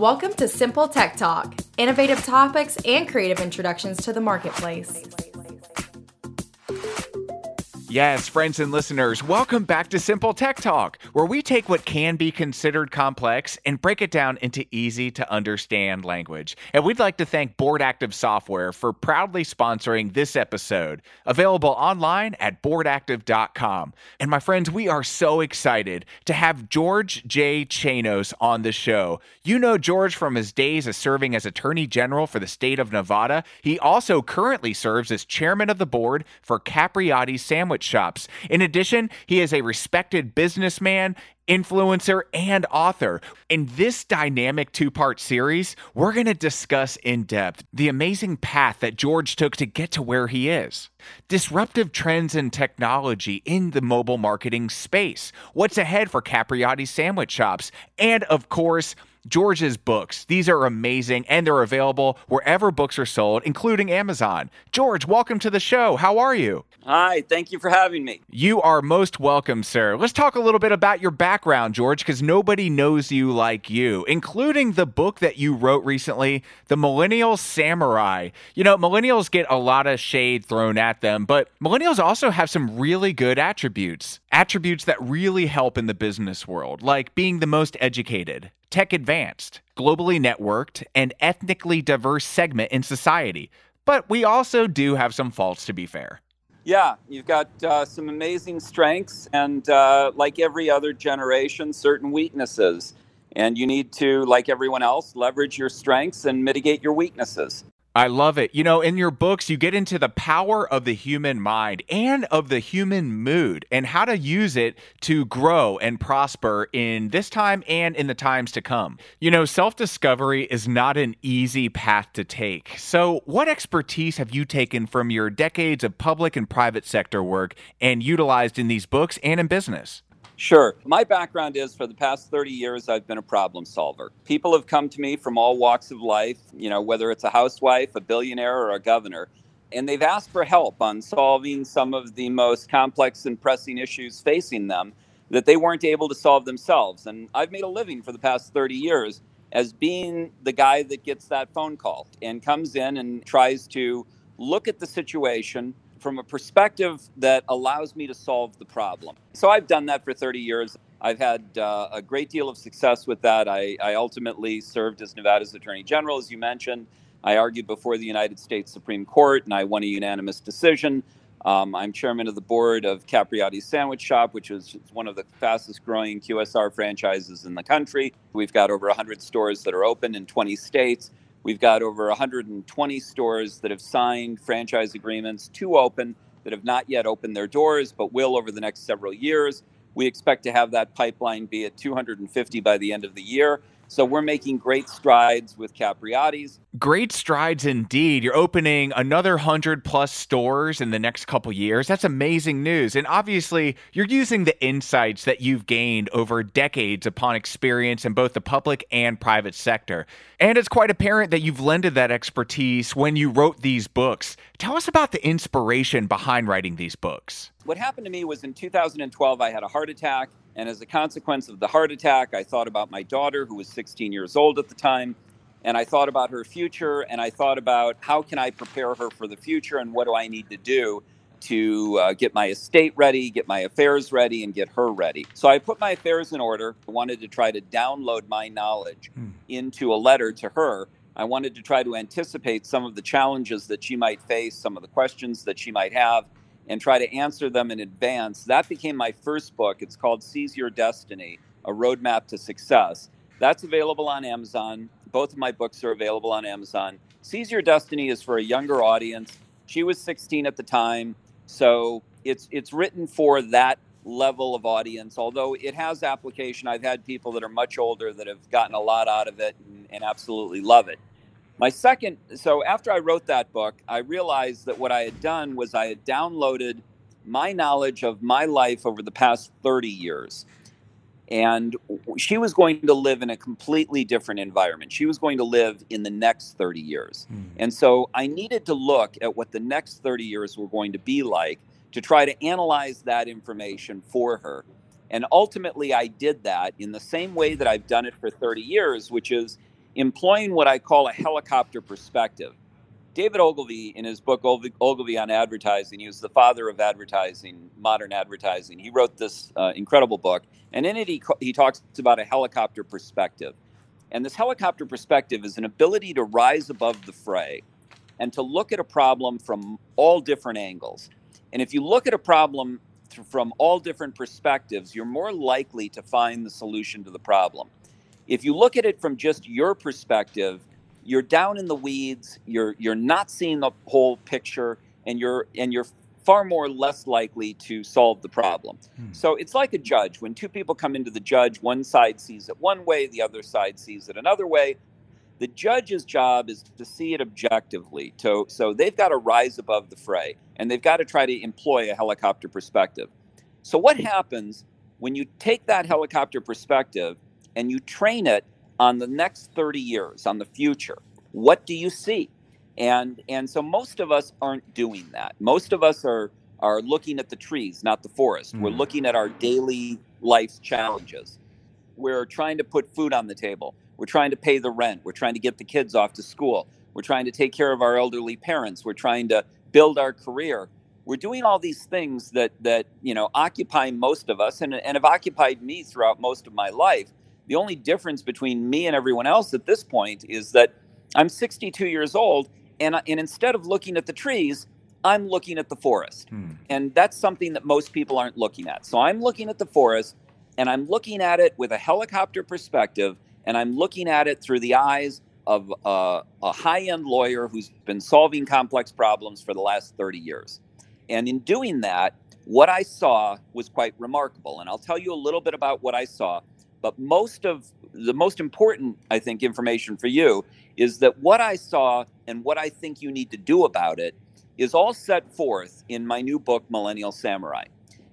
Welcome to Simple Tech Talk, innovative topics and creative introductions to the marketplace. Yes, friends and listeners, welcome back to Simple Tech Talk, where we take what can be considered complex and break it down into easy to understand language. And we'd like to thank Board Active Software for proudly sponsoring this episode, available online at boardactive.com. And my friends, we are so excited to have George J. Chanos on the show. You know George from his days as serving as Attorney General for the state of Nevada. He also currently serves as chairman of the board for Capriotti Sandwich shops. In addition, he is a respected businessman, influencer, and author. In this dynamic two part series, we're going to discuss in depth the amazing path that George took to get to where he is, disruptive trends in technology in the mobile marketing space, what's ahead for Capriotti sandwich shops, and of course, George's books. These are amazing and they're available wherever books are sold, including Amazon. George, welcome to the show. How are you? Hi, thank you for having me. You are most welcome, sir. Let's talk a little bit about your background, George, because nobody knows you like you, including the book that you wrote recently, The Millennial Samurai. You know, millennials get a lot of shade thrown at them, but millennials also have some really good attributes, attributes that really help in the business world, like being the most educated, tech advanced, globally networked, and ethnically diverse segment in society. But we also do have some faults, to be fair. Yeah, you've got uh, some amazing strengths, and uh, like every other generation, certain weaknesses. And you need to, like everyone else, leverage your strengths and mitigate your weaknesses. I love it. You know, in your books, you get into the power of the human mind and of the human mood and how to use it to grow and prosper in this time and in the times to come. You know, self discovery is not an easy path to take. So, what expertise have you taken from your decades of public and private sector work and utilized in these books and in business? Sure. My background is for the past 30 years, I've been a problem solver. People have come to me from all walks of life, you know, whether it's a housewife, a billionaire, or a governor, and they've asked for help on solving some of the most complex and pressing issues facing them that they weren't able to solve themselves. And I've made a living for the past 30 years as being the guy that gets that phone call and comes in and tries to look at the situation from a perspective that allows me to solve the problem. So I've done that for 30 years. I've had uh, a great deal of success with that. I, I, ultimately served as Nevada's Attorney General, as you mentioned. I argued before the United States Supreme Court and I won a unanimous decision. Um, I'm chairman of the board of Capriotti Sandwich Shop, which is one of the fastest growing QSR franchises in the country. We've got over 100 stores that are open in 20 states. We've got over 120 stores that have signed franchise agreements to open that have not yet opened their doors, but will over the next several years. We expect to have that pipeline be at 250 by the end of the year. So we're making great strides with Capriotti's. Great strides indeed. You're opening another 100 plus stores in the next couple years. That's amazing news. And obviously, you're using the insights that you've gained over decades upon experience in both the public and private sector. And it's quite apparent that you've lended that expertise when you wrote these books. Tell us about the inspiration behind writing these books. What happened to me was in 2012, I had a heart attack. And as a consequence of the heart attack, I thought about my daughter, who was 16 years old at the time. And I thought about her future and I thought about how can I prepare her for the future and what do I need to do to uh, get my estate ready, get my affairs ready, and get her ready. So I put my affairs in order. I wanted to try to download my knowledge hmm. into a letter to her. I wanted to try to anticipate some of the challenges that she might face, some of the questions that she might have, and try to answer them in advance. That became my first book. It's called Seize Your Destiny A Roadmap to Success. That's available on Amazon. Both of my books are available on Amazon. Seize Your Destiny is for a younger audience. She was 16 at the time, so it's it's written for that level of audience. Although it has application, I've had people that are much older that have gotten a lot out of it and, and absolutely love it. My second, so after I wrote that book, I realized that what I had done was I had downloaded my knowledge of my life over the past 30 years. And she was going to live in a completely different environment. She was going to live in the next 30 years. Mm. And so I needed to look at what the next 30 years were going to be like to try to analyze that information for her. And ultimately, I did that in the same way that I've done it for 30 years, which is employing what I call a helicopter perspective. David Ogilvy, in his book Ogilvy on Advertising, he was the father of advertising, modern advertising. He wrote this uh, incredible book, and in it he, he talks about a helicopter perspective. And this helicopter perspective is an ability to rise above the fray and to look at a problem from all different angles. And if you look at a problem from all different perspectives, you're more likely to find the solution to the problem. If you look at it from just your perspective, you're down in the weeds, you're you're not seeing the whole picture and you're and you're far more less likely to solve the problem. Hmm. So it's like a judge. When two people come into the judge, one side sees it one way, the other side sees it another way. The judge's job is to see it objectively. To, so they've got to rise above the fray and they've got to try to employ a helicopter perspective. So, what happens when you take that helicopter perspective and you train it on the next 30 years, on the future? What do you see? And, and so, most of us aren't doing that. Most of us are, are looking at the trees, not the forest. Mm. We're hmm. looking at our daily life's challenges. We're trying to put food on the table. We're trying to pay the rent. We're trying to get the kids off to school. We're trying to take care of our elderly parents. We're trying to build our career. We're doing all these things that that you know occupy most of us and, and have occupied me throughout most of my life. The only difference between me and everyone else at this point is that I'm 62 years old, and and instead of looking at the trees, I'm looking at the forest, hmm. and that's something that most people aren't looking at. So I'm looking at the forest, and I'm looking at it with a helicopter perspective and I'm looking at it through the eyes of a, a high end lawyer who's been solving complex problems for the last 30 years. And in doing that, what I saw was quite remarkable. And I'll tell you a little bit about what I saw. But most of the most important, I think, information for you is that what I saw and what I think you need to do about it is all set forth in my new book, Millennial Samurai.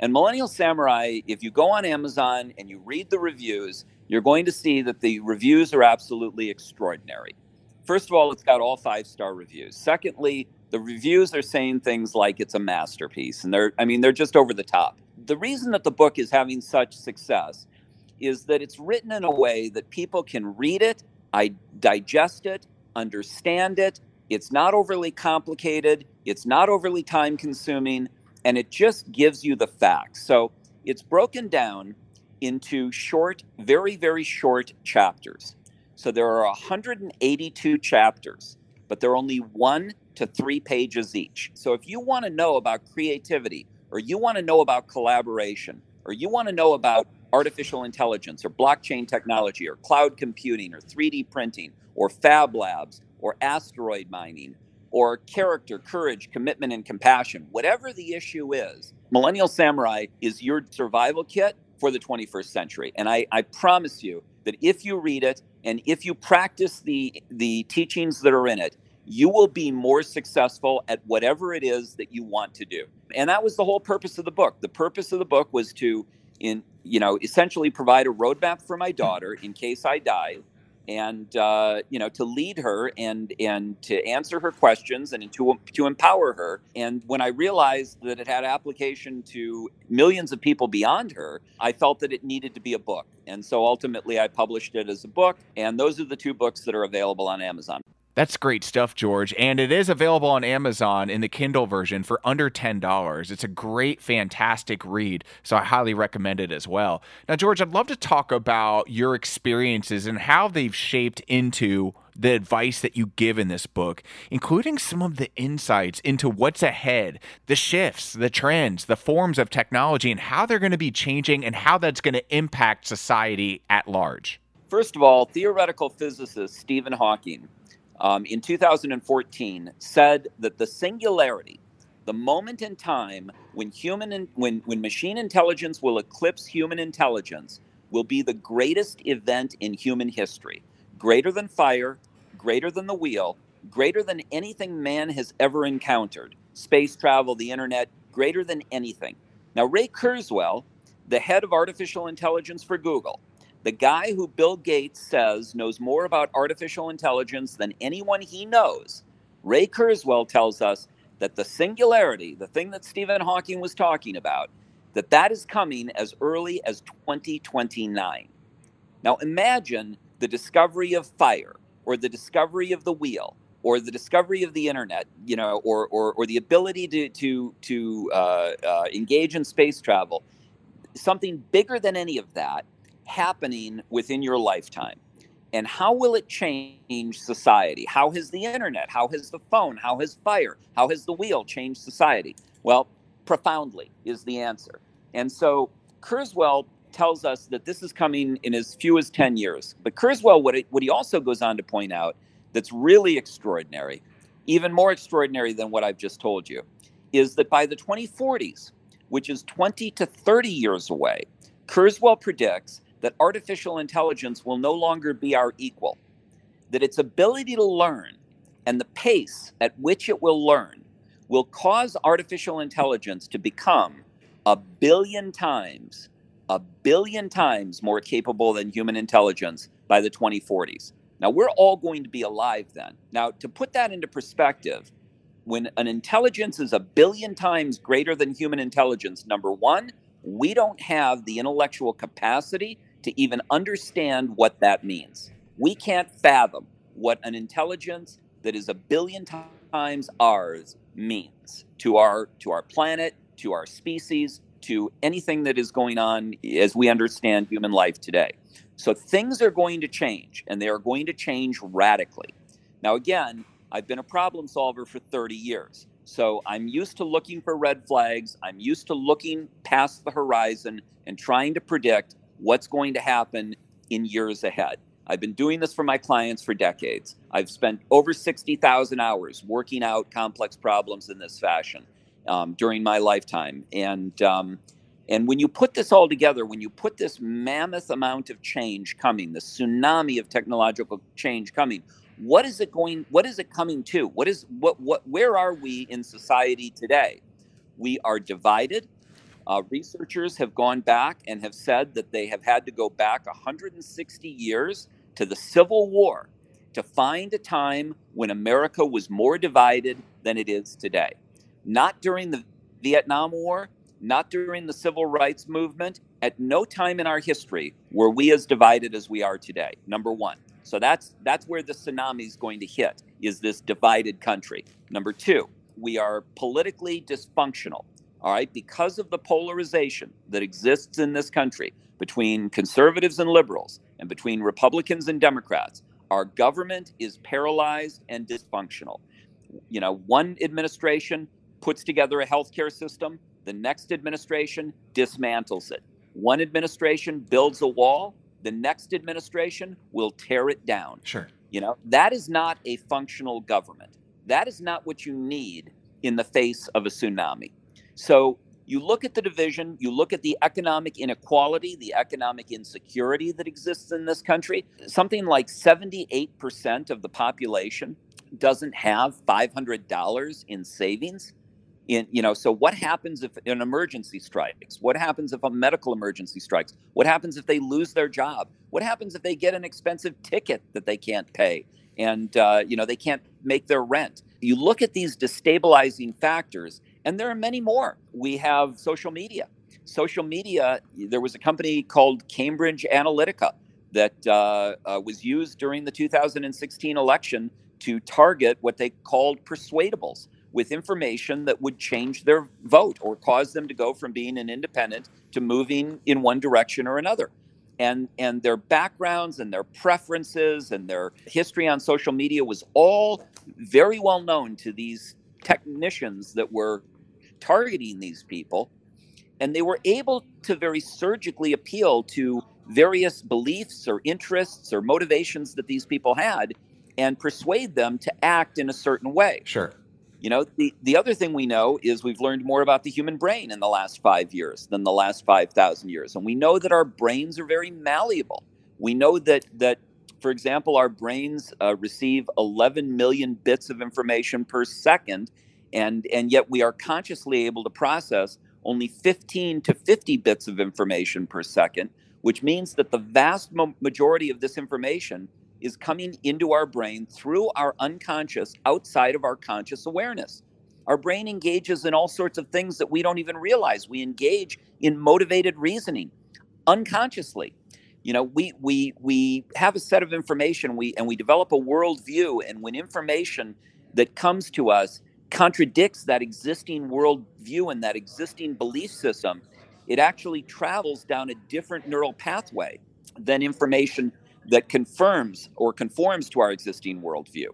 And Millennial Samurai, if you go on Amazon and you read the reviews, you're going to see that the reviews are absolutely extraordinary. First of all, it's got all five star reviews. Secondly, the reviews are saying things like it's a masterpiece, and they're, I mean, they're just over the top. The reason that the book is having such success is that it's written in a way that people can read it, I digest it, understand it. It's not overly complicated, it's not overly time consuming, and it just gives you the facts. So it's broken down into short, very, very short chapters. So there are 182 chapters, but they're only one to three pages each. So if you want to know about creativity, or you want to know about collaboration, or you want to know about artificial intelligence, or blockchain technology, or cloud computing, or 3D printing, or fab labs, or asteroid mining, or character, courage, commitment, and compassion, whatever the issue is, Millennial Samurai is your survival kit for the 21st century. And I, I promise you that if you read it and if you practice the, the teachings that are in it, you will be more successful at whatever it is that you want to do. And that was the whole purpose of the book. The purpose of the book was to in you know essentially provide a roadmap for my daughter in case I die and uh, you know to lead her and and to answer her questions and to to empower her. And when i realized that it had application to millions of people beyond her i felt that it needed to be a book. And so ultimately i published it as a book. And those are the two books that are available on amazon that's great stuff, George. And it is available on Amazon in the Kindle version for under $10. It's a great, fantastic read. So I highly recommend it as well. Now, George, I'd love to talk about your experiences and how they've shaped into the advice that you give in this book, including some of the insights into what's ahead, the shifts, the trends, the forms of technology, and how they're going to be changing and how that's going to impact society at large. First of all, theoretical physicist Stephen Hawking um, in 2014 said that the singularity, the moment in time when human in, when when machine intelligence will eclipse human intelligence, will be the greatest event in human history, greater than fire, greater than the wheel, greater than anything man has ever encountered. Space travel, the internet, greater than anything. Now, Ray Kurzweil, the head of artificial intelligence for Google, the guy who Bill Gates says knows more about artificial intelligence than anyone he knows, Ray Kurzweil tells us that the singularity, the thing that Stephen Hawking was talking about, that that is coming as early as 2029. Now imagine the discovery of fire, or the discovery of the wheel or the discovery of the internet, you know, or or, or the ability to to to uh, uh, engage in space travel, something bigger than any of that happening within your lifetime. And how will it change society? How has the internet, how has the phone, how has fire, how has the wheel changed society? Well, profoundly is the answer. And so Kurzweil tells us that this is coming in as few as 10 years. But Kurzweil, what, it, what he also goes on to point out that's really extraordinary, even more extraordinary than what I've just told you, is that by the 2040s, which is 20 to 30 years away, Kurzweil predicts that artificial intelligence will no longer be our equal, that its ability to learn and the pace at which it will learn will cause artificial intelligence to become a billion times, a billion times more capable than human intelligence by the 2040s. Now, we're all going to be alive then. Now, to put that into perspective, when an intelligence is a billion times greater than human intelligence, number one, we don't have the intellectual capacity to even understand what that means. We can't fathom what an intelligence that is a billion times ours means to our to our planet, to our species, to anything that is going on as we understand human life today. So things are going to change, and they are going to change radically. Now, again, I've been a problem solver for 30 years. So I'm used to looking for red flags. I'm used to looking past the horizon and trying to predict what's going to happen in years ahead. I've been doing this for my clients for decades. I've spent over 60,000 hours working out complex problems in this fashion um, during my lifetime. And um, and when you put this all together, when you put this mammoth amount of change coming, the tsunami of technological change coming, what is it going? What is it coming to? What is what what? Where are we in society today? We are divided. Uh, researchers have gone back and have said that they have had to go back 160 years to the Civil War to find a time when America was more divided than it is today. Not during the Vietnam War, not during the civil rights movement. At no time in our history were we as divided as we are today. Number one. So that's that's where the tsunami is going to hit. Is this divided country? Number two, we are politically dysfunctional. All right, because of the polarization that exists in this country between conservatives and liberals and between Republicans and Democrats, our government is paralyzed and dysfunctional. You know, one administration puts together a healthcare system the next administration dismantles it. One administration builds a wall, the next administration will tear it down. Sure. You know, that is not a functional government. That is not what you need in the face of a tsunami. So you look at the division, you look at the economic inequality, the economic insecurity that exists in this country. Something like 78% of the population doesn't have $500 in savings. In you know so what happens if an emergency strikes? What happens if a medical emergency strikes? What happens if they lose their job? What happens if they get an expensive ticket that they can't pay and uh, you know they can't make their rent? You look at these destabilizing factors and there are many more we have social media social media there was a company called cambridge analytica that uh, uh, was used during the 2016 election to target what they called persuadables with information that would change their vote or cause them to go from being an independent to moving in one direction or another. And, and their backgrounds and their preferences and their history on social media was all very well known to these technicians that were targeting these people. And they were able to very surgically appeal to various beliefs or interests or motivations that these people had and persuade them to act in a certain way. Sure. You know, the, the other thing we know is we've learned more about the human brain in the last five years than the last 5,000 years. And we know that our brains are very malleable. We know that, that for example, our brains uh, receive 11 million bits of information per second, and, and yet we are consciously able to process only 15 to 50 bits of information per second, which means that the vast majority of this information is coming into our brain through our unconscious outside of our conscious awareness. Our brain engages in all sorts of things that we don't even realize. We engage in motivated reasoning unconsciously. You know, we we we have a set of information, we and we develop a worldview, and when information that comes to us contradicts that existing worldview and that existing belief system, it actually travels down a different neural pathway than information that confirms or conforms to our existing worldview.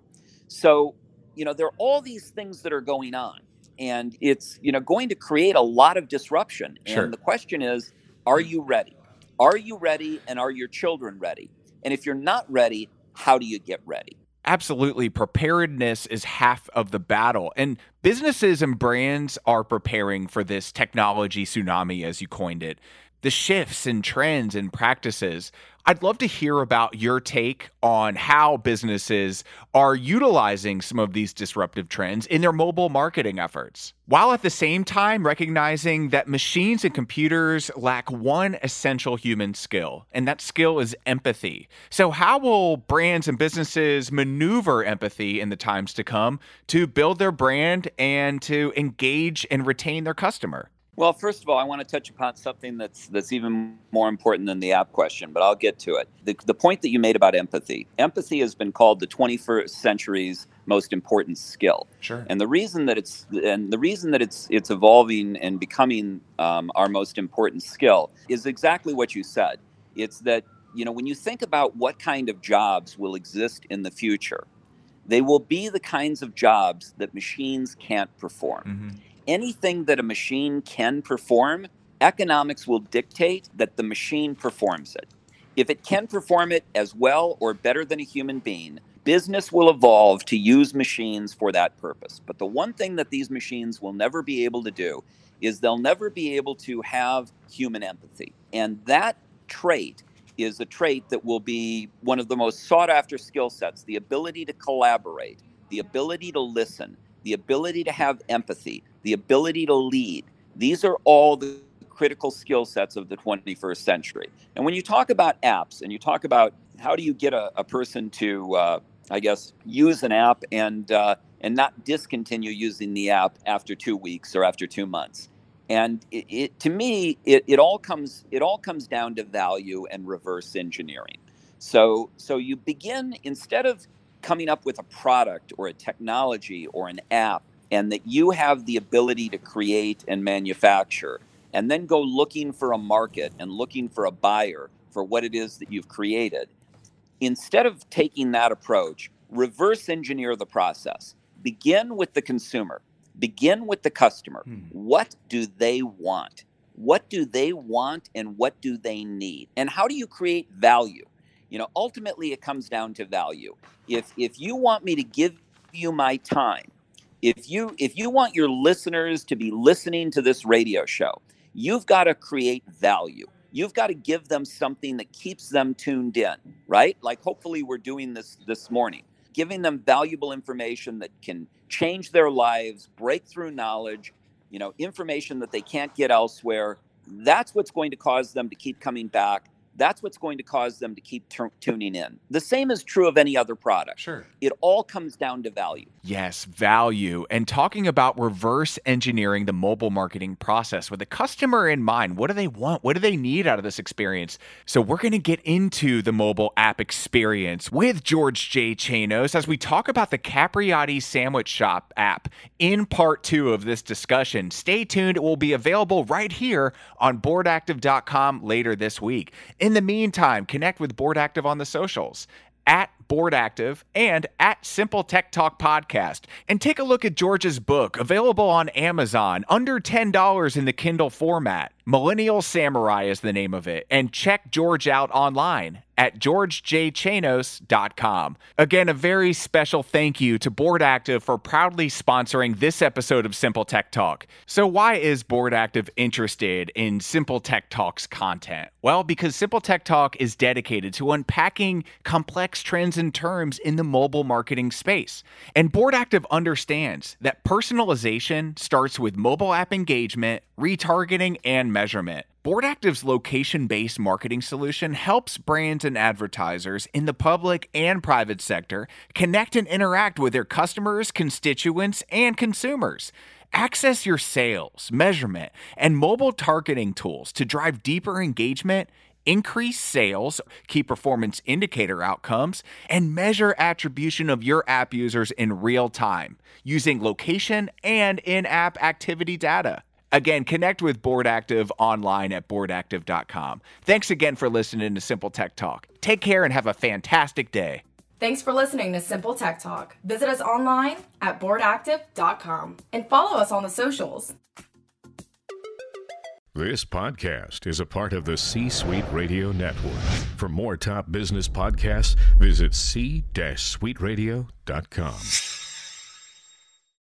So, you know, there are all these things that are going on, and it's you know going to create a lot of disruption. Sure. And the question is, are you ready? Are you ready and are your children ready? And if you're not ready, how do you get ready? Absolutely. Preparedness is half of the battle. And businesses and brands are preparing for this technology tsunami, as you coined it the shifts and trends and practices. I'd love to hear about your take on how businesses are utilizing some of these disruptive trends in their mobile marketing efforts, while at the same time recognizing that machines and computers lack one essential human skill, and that skill is empathy. So, how will brands and businesses maneuver empathy in the times to come to build their brand and to engage and retain their customer? Well, first of all, I want to touch upon something that's that's even more important than the app question, but I'll get to it. The, the point that you made about empathy. Empathy has been called the 21st century's most important skill. Sure. And the reason that it's and the reason that it's it's evolving and becoming um, our most important skill is exactly what you said. It's that you know when you think about what kind of jobs will exist in the future, they will be the kinds of jobs that machines can't perform. Mm-hmm anything that a machine can perform, economics will dictate that the machine performs it. If it can perform it as well or better than a human being, business will evolve to use machines for that purpose. But the one thing that these machines will never be able to do is they'll never be able to have human empathy. And that trait is a trait that will be one of the most sought after skill sets the ability to collaborate, the ability to listen, the ability to have empathy, the ability to lead. These are all the critical skill sets of the 21st century. And when you talk about apps and you talk about how do you get a, a person to, uh, I guess, use an app and uh, and not discontinue using the app after two weeks or after two months. And it, it, to me, it, it all comes it all comes down to value and reverse engineering. So so you begin instead of coming up with a product or a technology or an app and that you have the ability to create and manufacture and then go looking for a market and looking for a buyer for what it is that you've created. Instead of taking that approach reverse engineer the process. Begin with the consumer. Begin with the customer. Hmm. what do they want? What do they want and what do they need? And how do you create value? You know ultimately it comes down to value. If if you want me to give you my time if you if you want your listeners to be listening to this radio show you've got to create value you've got to give them something that keeps them tuned in right like hopefully we're doing this this morning giving them valuable information that can change their lives breakthrough knowledge you know information that they can't get elsewhere that's what's going to cause them to keep coming back that's what's going to cause them to keep t- tuning in. The same is true of any other product. Sure. It all comes down to value. Yes, value. And talking about reverse engineering the mobile marketing process with the customer in mind. What do they want? What do they need out of this experience? So, we're going to get into the mobile app experience with George J. Chanos as we talk about the Capriotti Sandwich Shop app in part two of this discussion. Stay tuned. It will be available right here on boardactive.com later this week. In the meantime, connect with Board Active on the socials at Board Active and at Simple Tech Talk Podcast. And take a look at George's book, available on Amazon, under $10 in the Kindle format. Millennial Samurai is the name of it. And check George out online at georgejchanos.com. Again, a very special thank you to Board Active for proudly sponsoring this episode of Simple Tech Talk. So, why is Board Active interested in Simple Tech Talk's content? Well, because Simple Tech Talk is dedicated to unpacking complex trends and terms in the mobile marketing space. And Board Active understands that personalization starts with mobile app engagement, retargeting, and measurement. BoardActive's location based marketing solution helps brands and advertisers in the public and private sector connect and interact with their customers, constituents, and consumers. Access your sales, measurement, and mobile targeting tools to drive deeper engagement increase sales, key performance indicator outcomes, and measure attribution of your app users in real time using location and in app activity data. Again, connect with BoardActive online at boardactive.com. Thanks again for listening to Simple Tech Talk. Take care and have a fantastic day. Thanks for listening to Simple Tech Talk. Visit us online at boardactive.com and follow us on the socials. This podcast is a part of the C Suite Radio Network. For more top business podcasts, visit c-suiteradio.com.